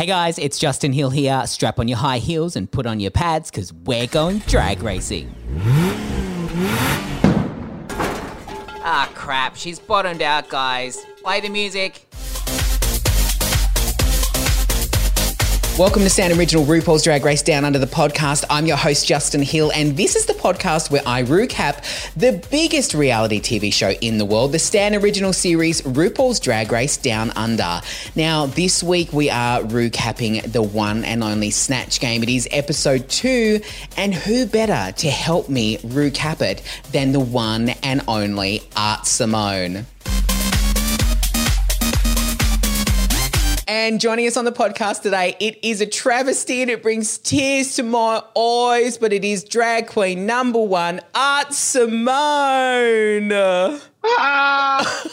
Hey guys, it's Justin Hill here. Strap on your high heels and put on your pads because we're going drag racing. Ah, crap. She's bottomed out, guys. Play the music. Welcome to Stan Original RuPaul's Drag Race Down Under the podcast. I'm your host, Justin Hill, and this is the podcast where I recap the biggest reality TV show in the world, the Stan Original series RuPaul's Drag Race Down Under. Now, this week we are recapping the one and only Snatch Game. It is episode two, and who better to help me recap it than the one and only Art Simone? And joining us on the podcast today, it is a travesty and it brings tears to my eyes, but it is drag queen number one, Art Simone. Ah.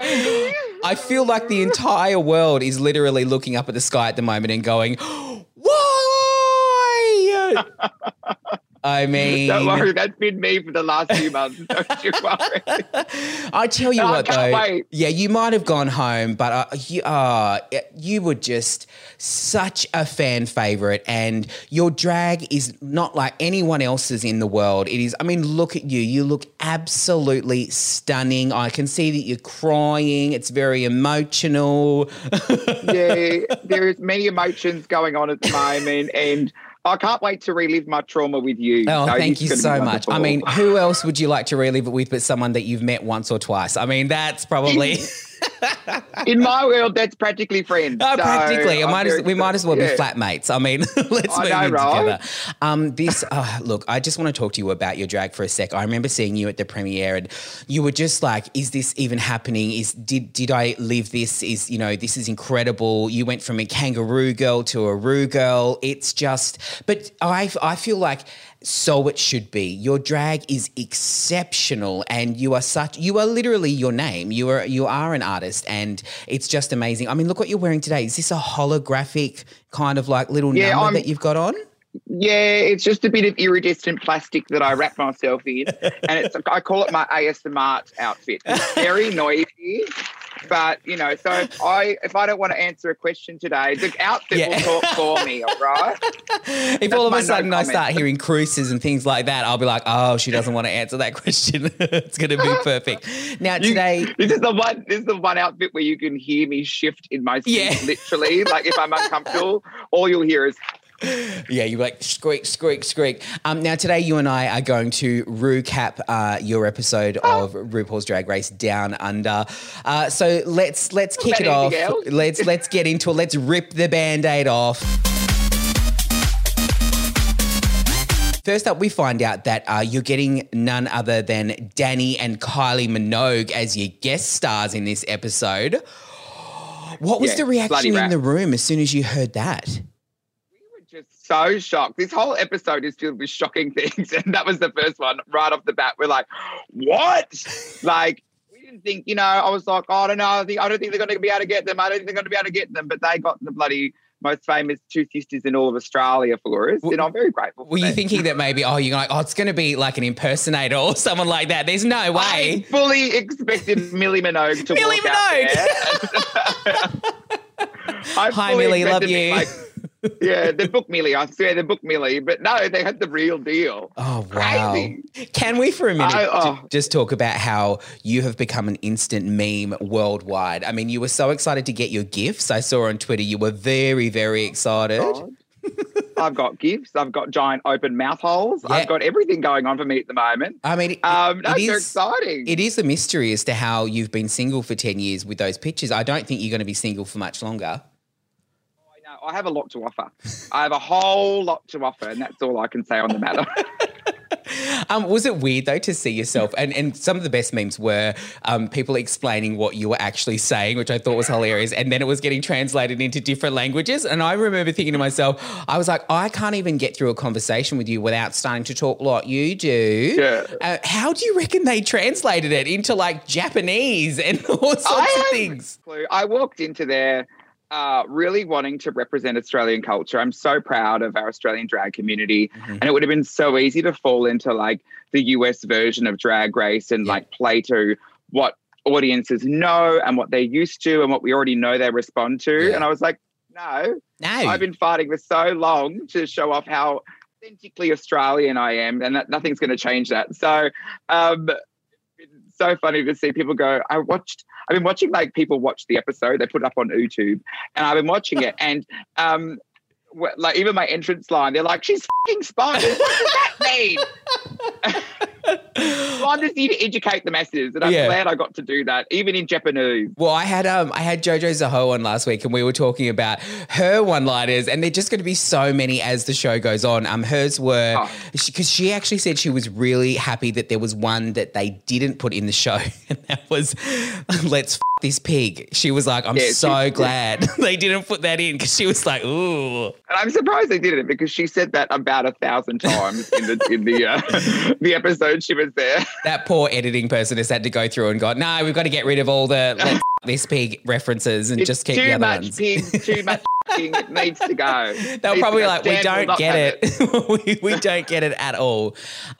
I feel like the entire world is literally looking up at the sky at the moment and going, why? I mean, Don't worry, that's been me for the last few months. Don't you worry. I tell you I what, though, wait. yeah, you might have gone home, but uh, you, uh, you were just such a fan favorite, and your drag is not like anyone else's in the world. It is. I mean, look at you. You look absolutely stunning. I can see that you're crying. It's very emotional. yeah, there is many emotions going on at the moment, and I can't wait to relive my trauma with you. Oh, So thank you so much. I mean, who else would you like to relive it with but someone that you've met once or twice? I mean, that's probably. in my world, that's practically friends. Oh, So practically. I might as, we might as well excited. be flatmates. I mean, let's I move know, in right? together. Um, this, uh, look, I just want to talk to you about your drag for a sec. I remember seeing you at the premiere, and you were just like, "Is this even happening? Is did did I live this? Is you know this is incredible." You went from a kangaroo girl to a roo girl. It's just, but I I feel like so it should be. Your drag is exceptional, and you are such. You are literally your name. You are you are an artist, and it's just amazing. I mean, look what you're wearing today. Is this a holographic kind of like little Yeah, number I'm- that you've got on? Yeah, it's just a bit of iridescent plastic that I wrap myself in, and it's I call it my ASMR outfit. It's very noisy, but you know, so if I if I don't want to answer a question today, the outfit Yeah. will talk for me. All right. If all of a no sudden I comment. start hearing cruises and things like that, I'll be like, oh, she doesn't want to answer that question. it's going to be perfect. Now, You- today, This is the one. This is the one outfit where you can hear me shift in my seat. Yeah. Literally, like if I'm uncomfortable, all you'll hear is yeah, you're like squeak, squeak, squeak. Um, now, today, you and I are going to recap uh, your episode Oh. of RuPaul's Drag Race Down Under. Uh, so let's let's kick it off. else? Let's let's get into it. Let's rip the band-aid off. First up, we find out that uh, you're getting none other than Dannii and Kylie Minogue as your guest stars in this episode. What was Yeah, the reaction in the room as soon as you heard that? We were just so shocked. This whole episode is filled with shocking things, and that was the first one right off the bat. We're like, what? like. we didn't Think you know, I was like, oh, I don't know. I think I don't think they're going to be able to get them. I don't think they're going to be able to get them. But they got the bloody most famous two sisters in all of Australia for us, and I'm very grateful. Were you that. thinking that maybe, oh, you're like, oh, it's going to be like an impersonator or someone like that? There's no way. I fully expected Millie Minogue to Millie walk out Minogue. I Hi, Millie, love you. Like, yeah, they booked Millie. I swear they booked Millie, but no, they had the real deal. Oh, wow. Crazy. Can we, for a minute, I- j- oh. just talk about how you have become an instant meme worldwide? I mean, you were so excited to get your gifts. I saw on Twitter you were very, very excited. God. I've got gifts. I've got giant open mouth holes. Yeah. I've got everything going on for me at the moment. I mean, it, Um, no, it they're exciting. It is a mystery as to how you've been single for 10 years with those pictures. I don't think you're going to be single for much longer. I have a lot to offer. I have a whole lot to offer, and that's all I can say on the matter. Um, was it weird though to see yourself? And and some of the best memes were um, people explaining what you were actually saying, which I thought was hilarious. And then it was getting translated into different languages. And I remember thinking to myself, I was like, I can't even get through a conversation with you without starting to talk like you do. Yeah. Uh, how do you reckon they translated it into like Japanese and all sorts I of things? I walked into there uh, really wanting to represent Australian culture. I'm so proud of our Australian drag community. Mhm. And it would have been so easy to fall into like the US version of drag race and Yeah. like play to what audiences know and what they're used to and what we already know they respond to. Yeah. And I was like, No, No. I've been fighting for so long to show off how authentically Australian I am, and that nothing's going to change that. So, um, it's so funny to see people go. I watched. I've been watching like people watch the episode. They put it up on YouTube, and I've been watching it, and um, like even my entrance line, they're like, "She's fucking spiders." What does that mean? well, I'm just here to educate the masses, and I'm Yeah. glad I got to do that, even in Japanese. Well, I had um I had Jojo Zaho on last week, and we were talking about her one-liners, and they're just going to be so many as the show goes on. Um, hers were Oh. because she, actually said she was really happy that there was one that they didn't put in the show, and that was "Let's f- this pig." She was like, "I'm Yeah, she- so glad they didn't put that in," because she was like, "Ooh." And I'm surprised they didn't because she said that about a thousand times in the in the uh, the episode she was there. That poor editing person has had to go through and go, "No, we've got to get rid of all the let's this pig references and It's just keep too the other much ones." pig, too much pig. It needs to go. They'll probably like, we don't get it. we, we don't get it at all.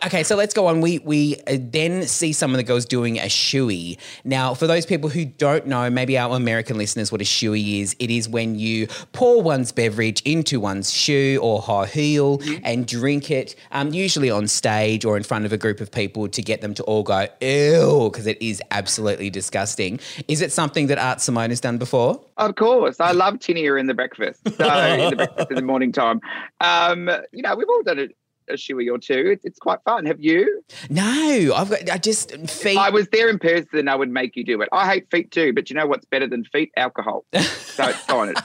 Okay, so let's go on. We we uh, then see some of the girls doing a shoey. Now, for those people who don't know, maybe our American listeners, what a shoey is, it is when you pour one's beverage into one's shoe or high heel Mm-hmm. and drink it, um, usually on stage or in front of a group of people to get them to all go, ew, because it is absolutely disgusting. Is it something that Art Simone has done before? Of course, I love tinea in the breakfast. So in the breakfast in the morning time, um, you know, we've all done it a shoey or two. It's, it's quite fun. Have you? No, I've got, I just, feet. If I was there in person, I would make you do it. I hate feet too, but you know what's better than feet? Alcohol. So it's fine. It,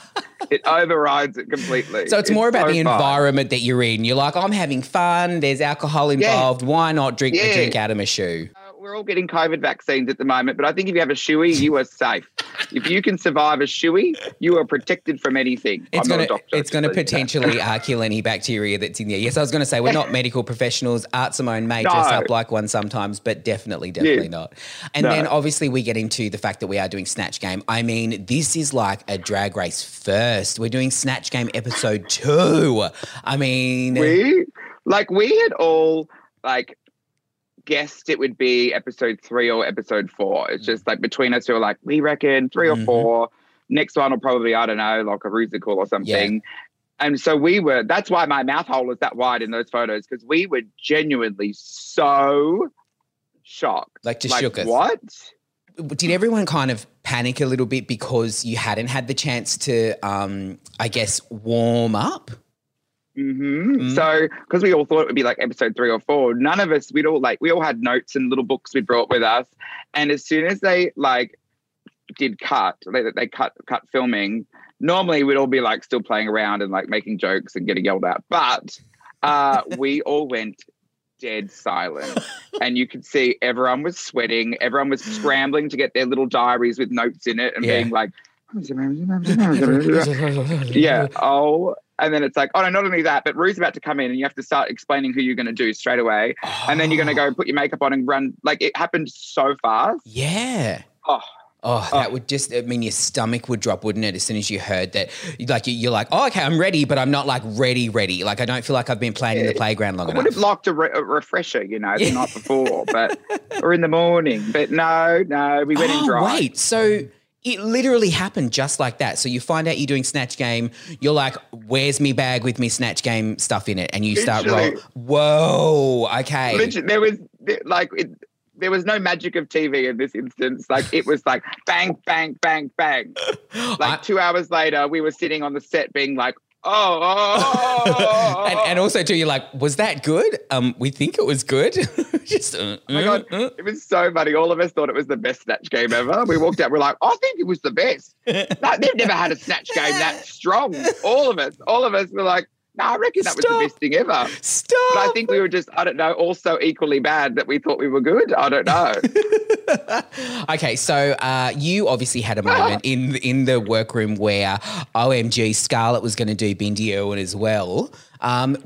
it overrides it completely. So it's more about so the fun. environment that you're in. You're like, I'm having fun. There's alcohol involved. Why not drink a drink out of my shoe? We're all getting COVID vaccines at the moment, but I think if you have a shoey, you are safe. if you can survive a shoey, you are protected from anything. It's I'm not gonna, a doctor. it's gonna just so you know. potentially uh, kill any bacteria that's in there. Yes, I was gonna say we're not medical professionals. Art Simone may dress up like one sometimes, but definitely, definitely Yeah. not. And No. then obviously we get into the fact that we are doing Snatch Game. I mean, this is like a drag race first. We're doing Snatch Game episode two. I mean, We like we had all like guessed it would be episode three or episode four. It's just like between us who are like, we reckon 3 Mhm. or four. Next one will probably, I don't know, like a rusical or something. And so we were, that's why my mouth hole is that wide in those photos, because we were genuinely so shocked. like just like, shook us. what? did everyone kind of panic a little bit because you hadn't had the chance to, um, I guess, warm up? Hmm Mm. So, because we all thought it would be like episode three or four, none of us, we'd all like, we all had notes and little books we brought with us. And as soon as they like did cut, they, they cut, cut filming, normally we'd all be like still playing around and like making jokes and getting yelled at. But uh, we all went dead silent. And you could see everyone was sweating, everyone was scrambling to get their little diaries with notes in it and Yeah. being like, yeah. Oh, and then it's like, oh no, not only that, but Rue's about to come in and you have to start explaining who you're going to do straight away. And then you're going to go oh. put your makeup on and run. Like it happened so fast. Yeah. Oh, Oh, that would just, I mean, your stomach would drop, wouldn't it? As soon as you heard that, like, you- you're like, oh, okay, I'm ready, but I'm not like ready, ready. Like, I don't feel like I've been playing in the playground long I would have liked a, re- a refresher, you know, the night before, but or in the morning. But no, no, we went in oh, dry. wait. So it literally happened just like that. So you find out you're doing Snatch Game. You're like, where's me bag with me Snatch Game stuff in it? And you start Literally. roll. Whoa. Okay. Literally, there was like it, there was no magic of TV in this instance. Like it was like bang, bang, bang, bang. Like I- two hours later, we were sitting on the set being like, oh, oh, oh, oh, and, and also too, you're like, was that good? Um, we think it was good. Just, uh, Oh my God. uh, uh. It was so funny. All of us thought it was the best snatch game ever. We walked out, we're like, I think it was the best. No, they've never had a snatch game that strong. All of us, all of us were like, no, I reckon that was the best thing ever. Stop. But I think we were just, I don't know, also equally bad that we thought we were good. I don't know. okay, so uh, you obviously had a moment in in the workroom where OMG Scarlet was going to do Bindi Irwin as well. Um,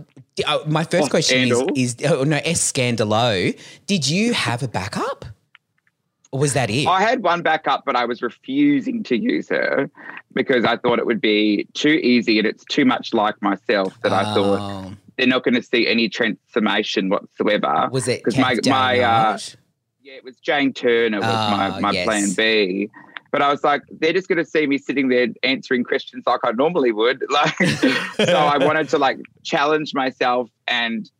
uh, my first question Scandal. is, is oh, no S Scandalo. Did you have a backup, or was that it? I had one backup, but I was refusing to use her because I thought it would be too easy and it's too much like myself that I thought Oh. they're not going to see any transformation whatsoever. was it 'cause my- my, uh, Yeah, it was Jane Turner was Ah, my, my yes. plan B. But I was like, they're just going to see me sitting there answering questions like I normally would. Like, so I wanted to like challenge myself and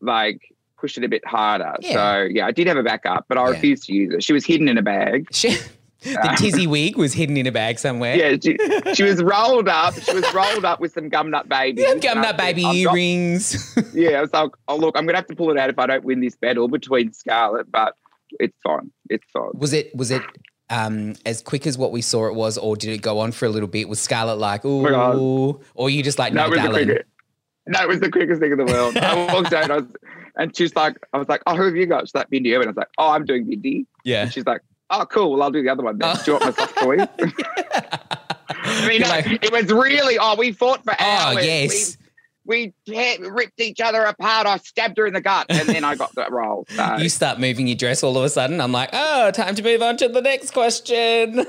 like push it a bit harder. Yeah. So yeah, I did have a backup, but I Yeah. refused to use it. She was hidden in a bag. She, the tizzy wig was hidden in a bag somewhere. Yeah, she, she was rolled up. She was rolled up with some gum nut babies. Yeah, And gum nut said, baby "I'm not- earrings. Yeah, I was like, oh look, I'm gonna have to pull it out if I don't win this battle between Scarlet, but it's fine. It's fine. was it was it um, as quick as what we saw it was, or did it go on for a little bit? Was Scarlet like, ooh, my God. or you just like, No, no, it was the quickest. No, it was the quickest thing in the world. I walked out I was, and she's like, I was like, oh, who have you got? She's like, Bindi Irwin. I was like, oh, I'm doing Bindi. Yeah. And she's like, oh, cool. Well, I'll do the other one then. Oh. Do you want my soft toy? I mean, like, it was really, oh, we fought for hours. oh hours. yes. We, hit- ripped each other apart. I stabbed her in the gut and then I got that role. So. You start moving your dress all of a sudden. I'm like, oh, time to move on to the next question.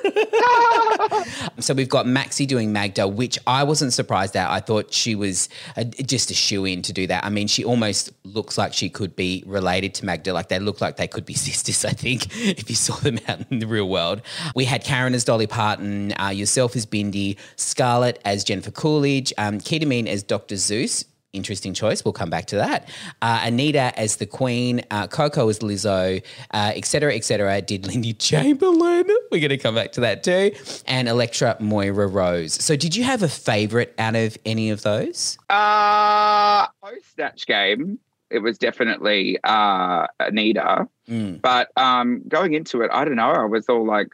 so we've got Maxi doing Magda, which I wasn't surprised at. I thought she was a, just a shoe in to do that. I mean, she almost looks like she could be related to Magda. Like they look like they could be sisters, I think, if you saw them out in the real world. We had Karen as Dolly Parton, uh, yourself as Bindi, Scarlet as Jennifer Coolidge, um, Kita Mean as Dr. Seuss. Interesting choice. We'll come back to that. Uh, Anita as the Queen, uh, Coco as Lizzo, uh, et cetera, et cetera. Did Lindy Chamberlain? We're going to come back to that too. And Elektra Moira Rose. So, did you have a favorite out of any of those? Uh, post Snatch Game, it was definitely uh, Anita. Mm. But um, going into it, I don't know. I was all like,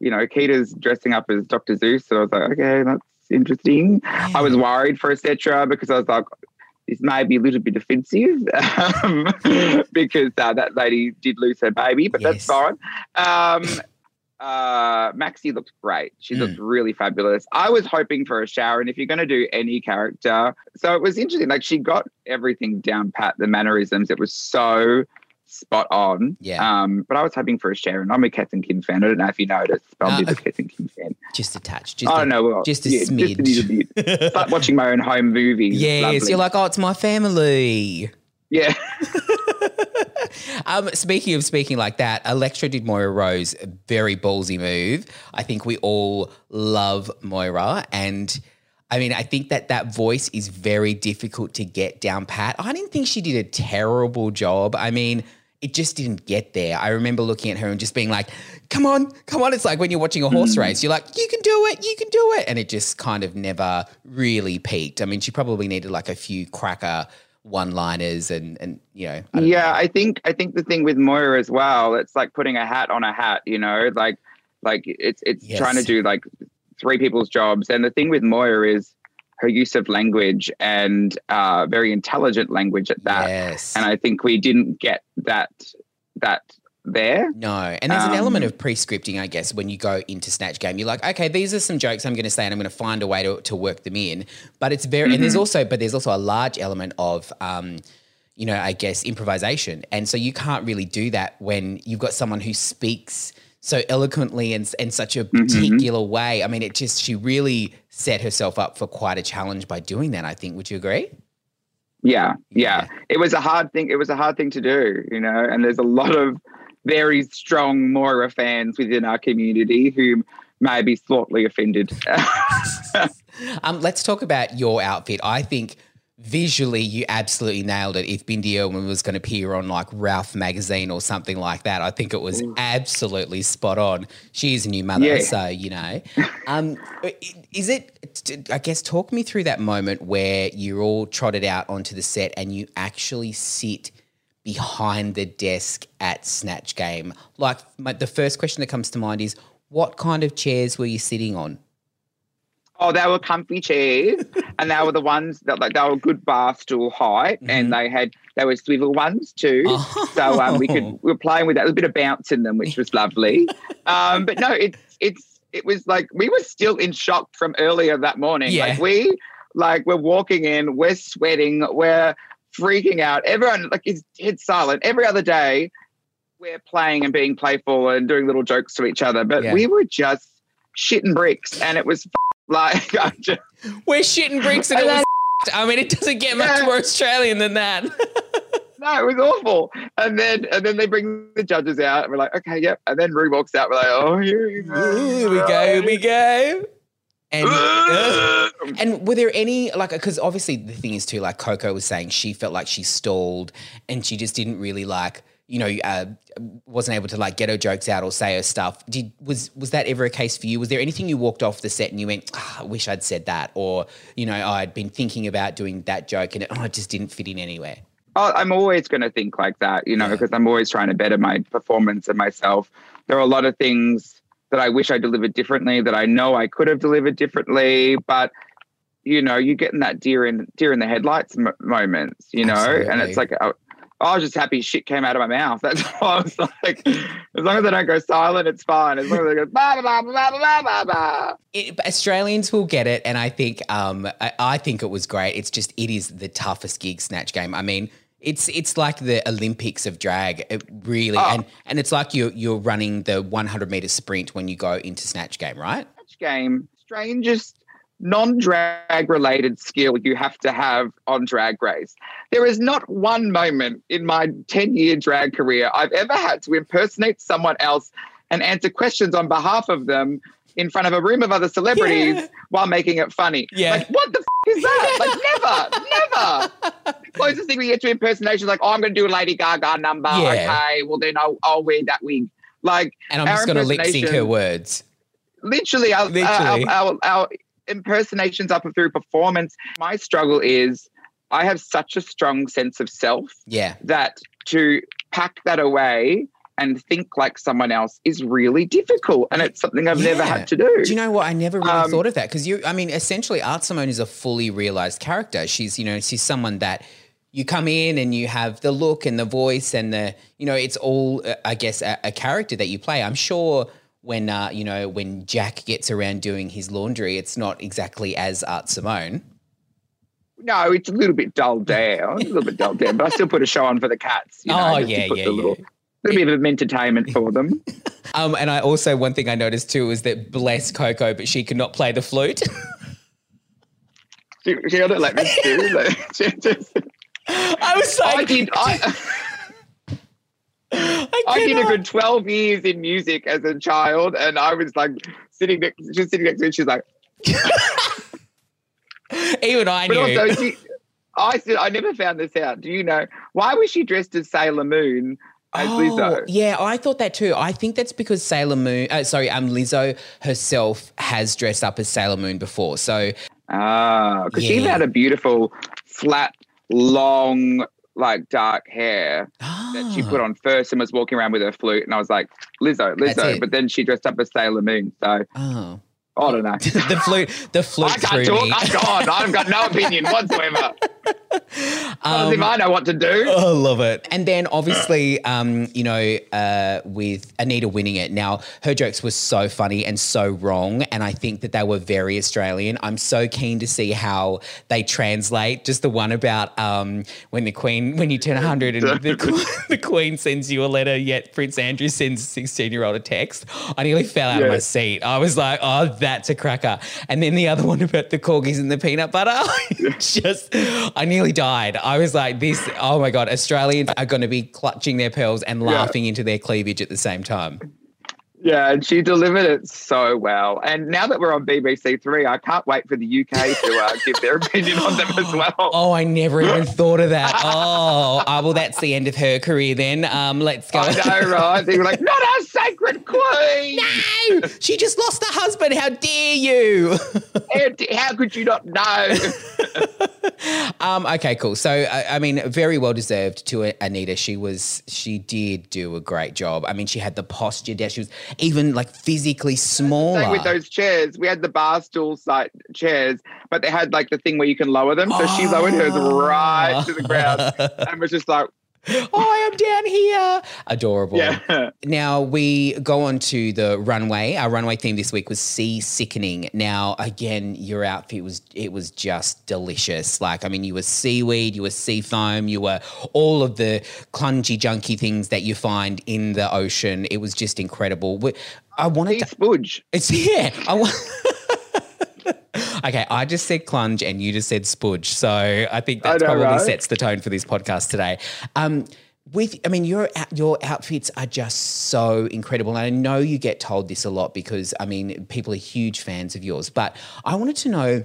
you know, Kita's dressing up as Dr. Seuss. So I was like, okay, that's interesting. I was worried for etc. because I was like, this may be a little bit offensive um, because uh, that lady did lose her baby, but Yes. that's fine. Um, uh, Maxi looked great. She Mm. looked really fabulous. I was hoping for a Sharon, and if you're going to do any character, so it was interesting. Like she got everything down pat, the mannerisms. It was so spot on. Yeah. Um, but I was hoping for a Sharon. I'm a Kath and Kim fan. I don't know if you noticed, but I'm Uh, a a Kath and Kim fan. Just a touch. Just I a- don't know. Well, just a yeah, Just a bit. It's like watching my own home movie. Yes, Lovely. you're like, oh, it's my family. yeah. Um, speaking of speaking like that, Elektra did Moira Rose, a very ballsy move. I think we all love Moira, and I mean, I think that that voice is very difficult to get down pat. I didn't think she did a terrible job. I mean, it just didn't get there. I remember looking at her and just being like, "Come on, come on!" It's like when you're watching a horse mm. race, you're like, "You can do it, you can do it," and it just kind of never really peaked. I mean, she probably needed like a few cracker one-liners and and you know, I don't know. Yeah, I think I think the thing with Moira as well, it's like putting a hat on a hat, you know, like like it's it's Yes. trying to do like three people's jobs. And the thing with Moira is her use of language and uh, very intelligent language at that. Yes. And I think we didn't get that that there. No, and there's an element Um, of pre-scripting, I guess, when you go into Snatch Game. You're like, okay, these are some jokes I'm going to say, and I'm going to find a way to, to work them in. But it's very, and Mm-hmm. there's also, but there's also a large element of, um, you know, I guess improvisation, and so you can't really do that when you've got someone who speaks so eloquently and in such a Mm-hmm. particular way. I mean, it just she really set herself up for quite a challenge by doing that. I think. Would you agree? Yeah, yeah, Yeah. It was a hard thing. It was a hard thing to do, you know. And there's a lot of very strong Moira fans within our community who may be slightly offended. Um, let's talk about your outfit. I think visually you absolutely nailed it. If Bindi Irwin was going to appear on like Ralph magazine or something like that, I think it was absolutely spot on. She is a new mother, Yeah. so you know. Um, is it? I guess talk me through that moment where you're all trotted out onto the set and you actually sit behind the desk at Snatch Game. Like my, the first question that comes to mind is, what kind of chairs were you sitting on? Oh, they were comfy chairs, and they were the ones that like they were good bar stool height, and they had they were swivel ones too. So um, we could we were playing with that. There was a bit of bounce in them, which was lovely. Um, but no, it's it's it was like we were still in shock from earlier that morning. Yeah. Like we like we're walking in, we're sweating, we're freaking out. Everyone like is dead silent. Every other day, we're playing and being playful and doing little jokes to each other. But Yeah. we were just shitting bricks, and it was like just, We're shitting bricks and it was. I mean, it doesn't get much Yeah. more Australian than that. No, it was awful. And then and then they bring the judges out, and we're like, okay, yep. And then Rue walks out. We're like, oh, here we go. Here we go. Here we go. And uh, and were there any like because obviously the thing is too like Coco was saying she felt like she stalled and she just didn't really like you know uh, wasn't able to like get her jokes out or say her stuff. Did was was that ever a case for you? Was there anything you walked off the set and you went, oh, I wish I'd said that, or you know oh, I'd been thinking about doing that joke and it, oh, it just didn't fit in anywhere. Oh, I'm always going to think like that, you know, because I'm always trying to better my performance and myself. There are a lot of things that I wish I delivered differently, that I know I could have delivered differently, but you know, you get in that deer in deer in the headlights m- moments, you know, Absolutely. and it's like I, I was just happy shit came out of my mouth. That's why I was like, as long as I don't go silent, it's fine. As long as I go blah blah blah blah blah blah. It, Australians will get it, and I think um, I, I think it was great. It's just it is the toughest gig, Snatch Game. I mean, it's it's like the Olympics of drag, it really, Oh. and and it's like you're you're running the 100 meter sprint when you go into Snatch Game, right? Snatch game, strangest non-drag related skill you have to have on drag race. There is not one moment in my 10-year drag career I've ever had to impersonate someone else and answer questions on behalf of them in front of a room of other celebrities Yeah. while making it funny. Yeah. Like, what the f- is that? Like, never, never. The closest thing we get to impersonation is like, oh, I'm going to do a Lady Gaga number. Yeah. Okay, well, then I'll, I'll wear that wig. Like, And I'm just going to lip sync her words. literally our, Literally. Our, our, our impersonations up through performance. My struggle is I have such a strong sense of self Yeah, that to pack that away and think like someone else is really difficult. And it's something I've never had to do. Do you know what? I never really Um, thought of that because you. I mean, essentially, Art Simone is a fully realized character. She's you know she's someone that you come in and you have the look and the voice and the you know it's all uh, I guess a, a character that you play. I'm sure when uh, you know when Jack gets around doing his laundry, it's not exactly as Art Simone. no, it's a little bit dulled down, a little bit dulled down, but I still put a show on for the cats. You know, Oh, yeah, put yeah, yeah. little bit of entertainment for them. Um, and I also one thing I noticed too was that bless Coco, but she could not play the flute. she, she got it like this too. Like, just, I was like, I did. I, I, I did a good 12 years in music as a child, and I was like sitting next, just sitting next to her. She's like, Even I but knew. also, she, I said, I never found this out. Do you know why was she dressed as Sailor Moon as Lizzo? Oh, Yeah, I thought that too. I think that's because Sailor Moon, uh, sorry, um, Lizzo herself has dressed up as Sailor Moon before. So Ah, because she had a beautiful, flat, long, like dark hair that she put ah. on first and was walking around with her flute. And I was like, Lizzo, Lizzo. But then she dressed up as Sailor Moon. So Oh. I don't know. the flute, the flute I can't talk. I'm gone. I've got no opinion whatsoever. Not as if Um, I know what to do. I love it. And then obviously, um, you know, uh, with Anita winning it, now her jokes were so funny and so wrong. And I think that they were very Australian. I'm so keen to see how they translate. Just the one about um, when the Queen, when you turn 100 and the, the Queen sends you a letter, yet Prince Andrew sends a 16 year old a text. I nearly fell out of my seat. I was like, oh, that's a cracker. And then the other one about the corgis and the peanut butter. just, I nearly died. I was like, this, oh my God, Australians are going to be clutching their pearls and laughing into their cleavage at the same time. Yeah, and she delivered it so well. And now that we're on BBC Three, I can't wait for the UK to uh, give their opinion on them as well. Oh, I never even thought of that. Oh, uh, well, that's the end of her career then. Um, let's go. I know, right? They were like, not our sacred queen. No, she just lost her husband. How dare you? How, how could you not know? Um, okay, cool. So, I, I mean, very well deserved to Anita. She was, she did do a great job. I mean, she had the posture down. She was even like physically smaller. Same with those chairs. We had the bar stool site chairs, but they had like the thing where you can lower them. So she lowered hers right to the ground and was just like, oh, I am down here. Adorable. yeah. Now we go on to the runway. Our runway theme this week was sea sickening. Now again, your outfit was it was just delicious. Like I mean, you were seaweed, you were sea foam, you were all of the clungy, junky things that you find in the ocean. It was just incredible. I wanted Sea to. spudge. It's yeah. I want. Okay, I just said clunge and you just said spudge. So I think that probably sets the tone for this podcast today. Um, with, I mean, your your outfits are just so incredible, and I know you get told this a lot because I mean, people are huge fans of yours. But I wanted to know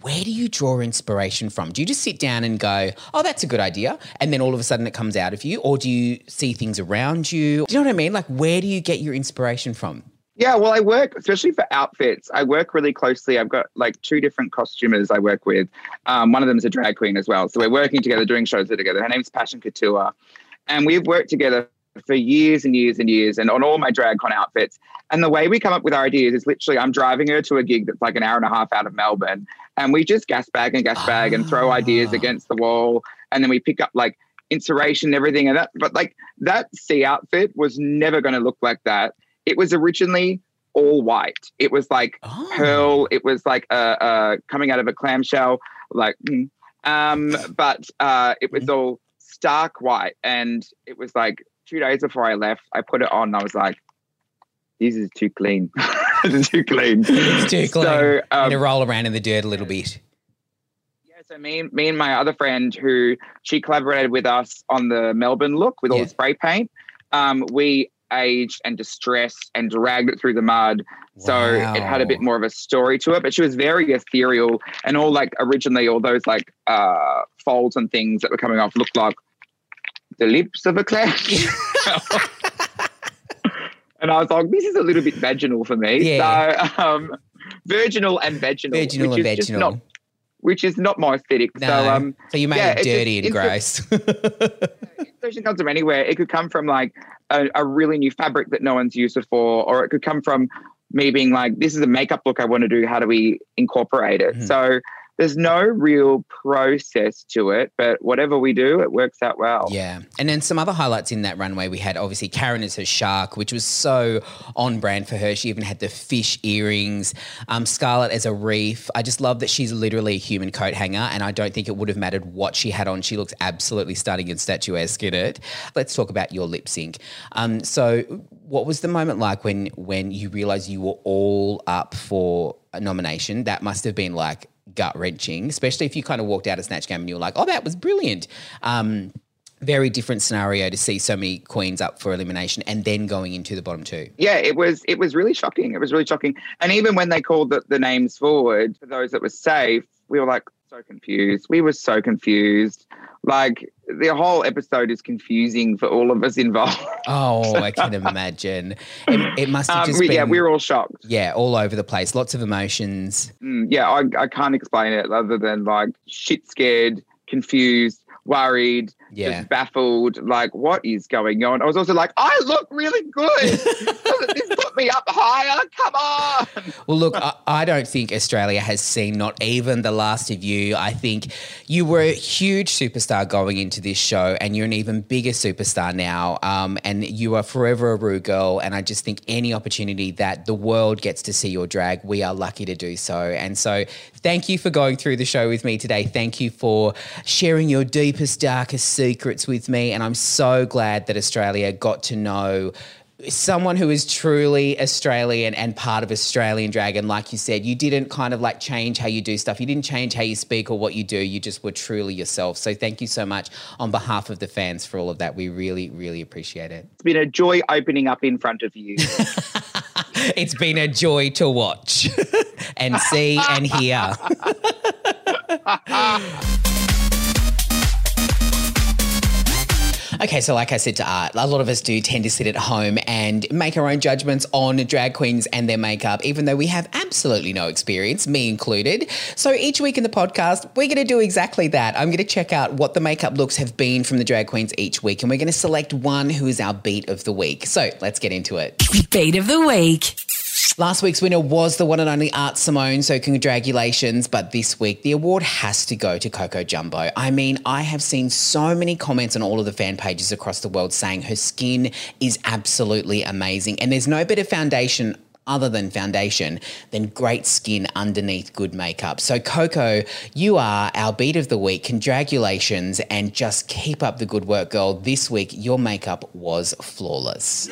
where do you draw inspiration from? Do you just sit down and go, "Oh, that's a good idea," and then all of a sudden it comes out of you, or do you see things around you? Do you know what I mean? Like, where do you get your inspiration from? Yeah, well, I work, especially for outfits, I work really closely. I've got like two different costumers I work with. Um, one of them is a drag queen as well. So we're working together, doing shows together. Her name's Passion Couture. And we've worked together for years and years and years and on all my drag con outfits. And the way we come up with our ideas is literally I'm driving her to a gig that's like an hour and a half out of Melbourne. And we just gas bag and gas bag and throw ideas Ah. against the wall. And then we pick up like inspiration and everything. And that, but like that sea outfit was never going to look like that. It was originally all white. It was like Oh. pearl. It was like uh, uh, coming out of a clamshell, like. mm. Um, but uh, it was all stark white, and it was like two days before I left. I put it on. and I was like, "This is too clean. this is too clean. It's too clean. So, um, to roll around in the dirt a little bit. Yeah, so me, me and my other friend, who she collaborated with us on the Melbourne look with all Yeah. the spray paint, um, we aged and distressed and dragged it through the mud. So it had a bit more of a story to it, but she was very ethereal and all like originally all those like uh, folds and things that were coming off looked like the lips of a clown. and I was like, this is a little bit vaginal for me. Yeah. So um, virginal and vaginal, Virginal which and is just not which is not my aesthetic. No. So um so you made yeah, it dirty and gross. inspiration comes from anywhere. It could come from like a, a really new fabric that no one's used before, or it could come from me being like, this is a makeup look I want to do. How do we incorporate it? Mhm. So there's no real process to it, but whatever we do, it works out well. Yeah. And then some other highlights in that runway we had obviously Karen as her shark, which was so on brand for her. She even had the fish earrings. Um, Scarlet as a reef. I just love that she's literally a human coat hanger, and I don't think it would have mattered what she had on. She looks absolutely stunning and statuesque in it. Let's talk about your lip sync. Um, so, what was the moment like when when you realized you were all up for a nomination? That must have been like gut wrenching, especially if you kind of walked out of Snatch Game and you were like, "Oh, that was brilliant." Um, very different scenario to see so many queens up for elimination and then going into the bottom two. yeah, it was it was really shocking. It was really shocking. And even when they called the, the names forward for those that were safe, we were like so confused. We were so confused. Like the whole episode is confusing for all of us involved. Oh, I can imagine. It, it must have Um, just we, been yeah, we were all shocked. yeah, all over the place. Lots of emotions. Mm, yeah, I, I can't explain it other than like shit scared, confused, worried, Yeah. just baffled. Like, what is going on? I was also like, I look really good. This put me up higher? Come on. Well, look, I, I don't think Australia has seen not even the last of you. I think you were a huge superstar going into this show, and you're an even bigger superstar now. Um, and you are forever a Rue girl. And I just think any opportunity that the world gets to see your drag, we are lucky to do so. And so, thank you for going through the show with me today. Thank you for sharing your deepest, darkest secrets with me. And I'm so glad that Australia got to know someone who is truly Australian and part of Australian Dragon, like you said, you didn't kind of like change how you do stuff. You didn't change how you speak or what you do. You just were truly yourself. So thank you so much on behalf of the fans for all of that. We really, really appreciate it. It's been a joy opening up in front of you. It's been a joy to watch and see and hear. Okay, so like I said to Art, a lot of us do tend to sit at home and make our own judgments on drag queens and their makeup, even though we have absolutely no experience, me included. So each week in the podcast, we're going to do exactly that. I'm going to check out what the makeup looks have been from the drag queens each week, and we're going to select one who is our beat of the week. So let's get into it. Beat of the week. Last week's winner was the one and only Art Simone, so congratulations. But this week, the award has to go to Coco Jumbo. I mean, I have seen so many comments on all of the fan pages across the world saying her skin is absolutely amazing. And there's no better foundation other than foundation than great skin underneath good makeup. So, Coco, you are our beat of the week. Congratulations and just keep up the good work, girl. This week, your makeup was flawless.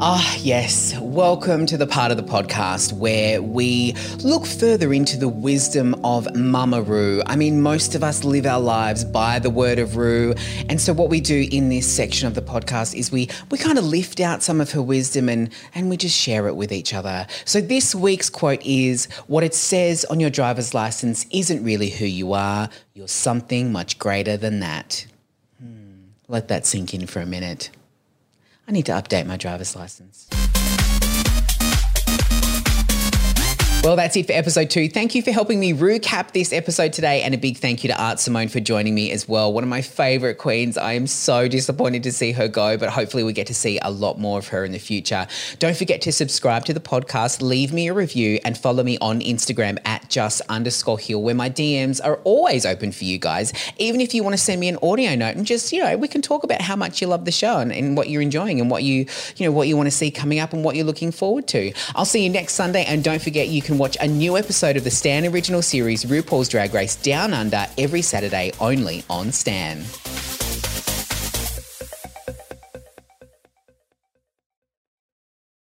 Ah, yes. Welcome to the part of the podcast where we look further into the wisdom of Mama Ru. I mean, most of us live our lives by the word of Ru. And so what we do in this section of the podcast is we we kind of lift out some of her wisdom and and we just share it with each other. So this week's quote is what it says on your driver's license isn't really who you are. You're something much greater than that. Hmm. Let that sink in for a minute. I need to update my driver's license. Well, that's it for episode two. Thank you for helping me recap this episode today, and a big thank you to Art Simone for joining me as well. One of my favorite queens. I am so disappointed to see her go, but hopefully, we get to see a lot more of her in the future. Don't forget to subscribe to the podcast, leave me a review, and follow me on Instagram at just underscore hill, where my DMs are always open for you guys. Even if you want to send me an audio note and just, you know, we can talk about how much you love the show and, and what you're enjoying and what you, you know, what you want to see coming up and what you're looking forward to. I'll see you next Sunday, and don't forget you watch a new episode of the Stan original series RuPaul's Drag Race Down Under every Saturday only on Stan.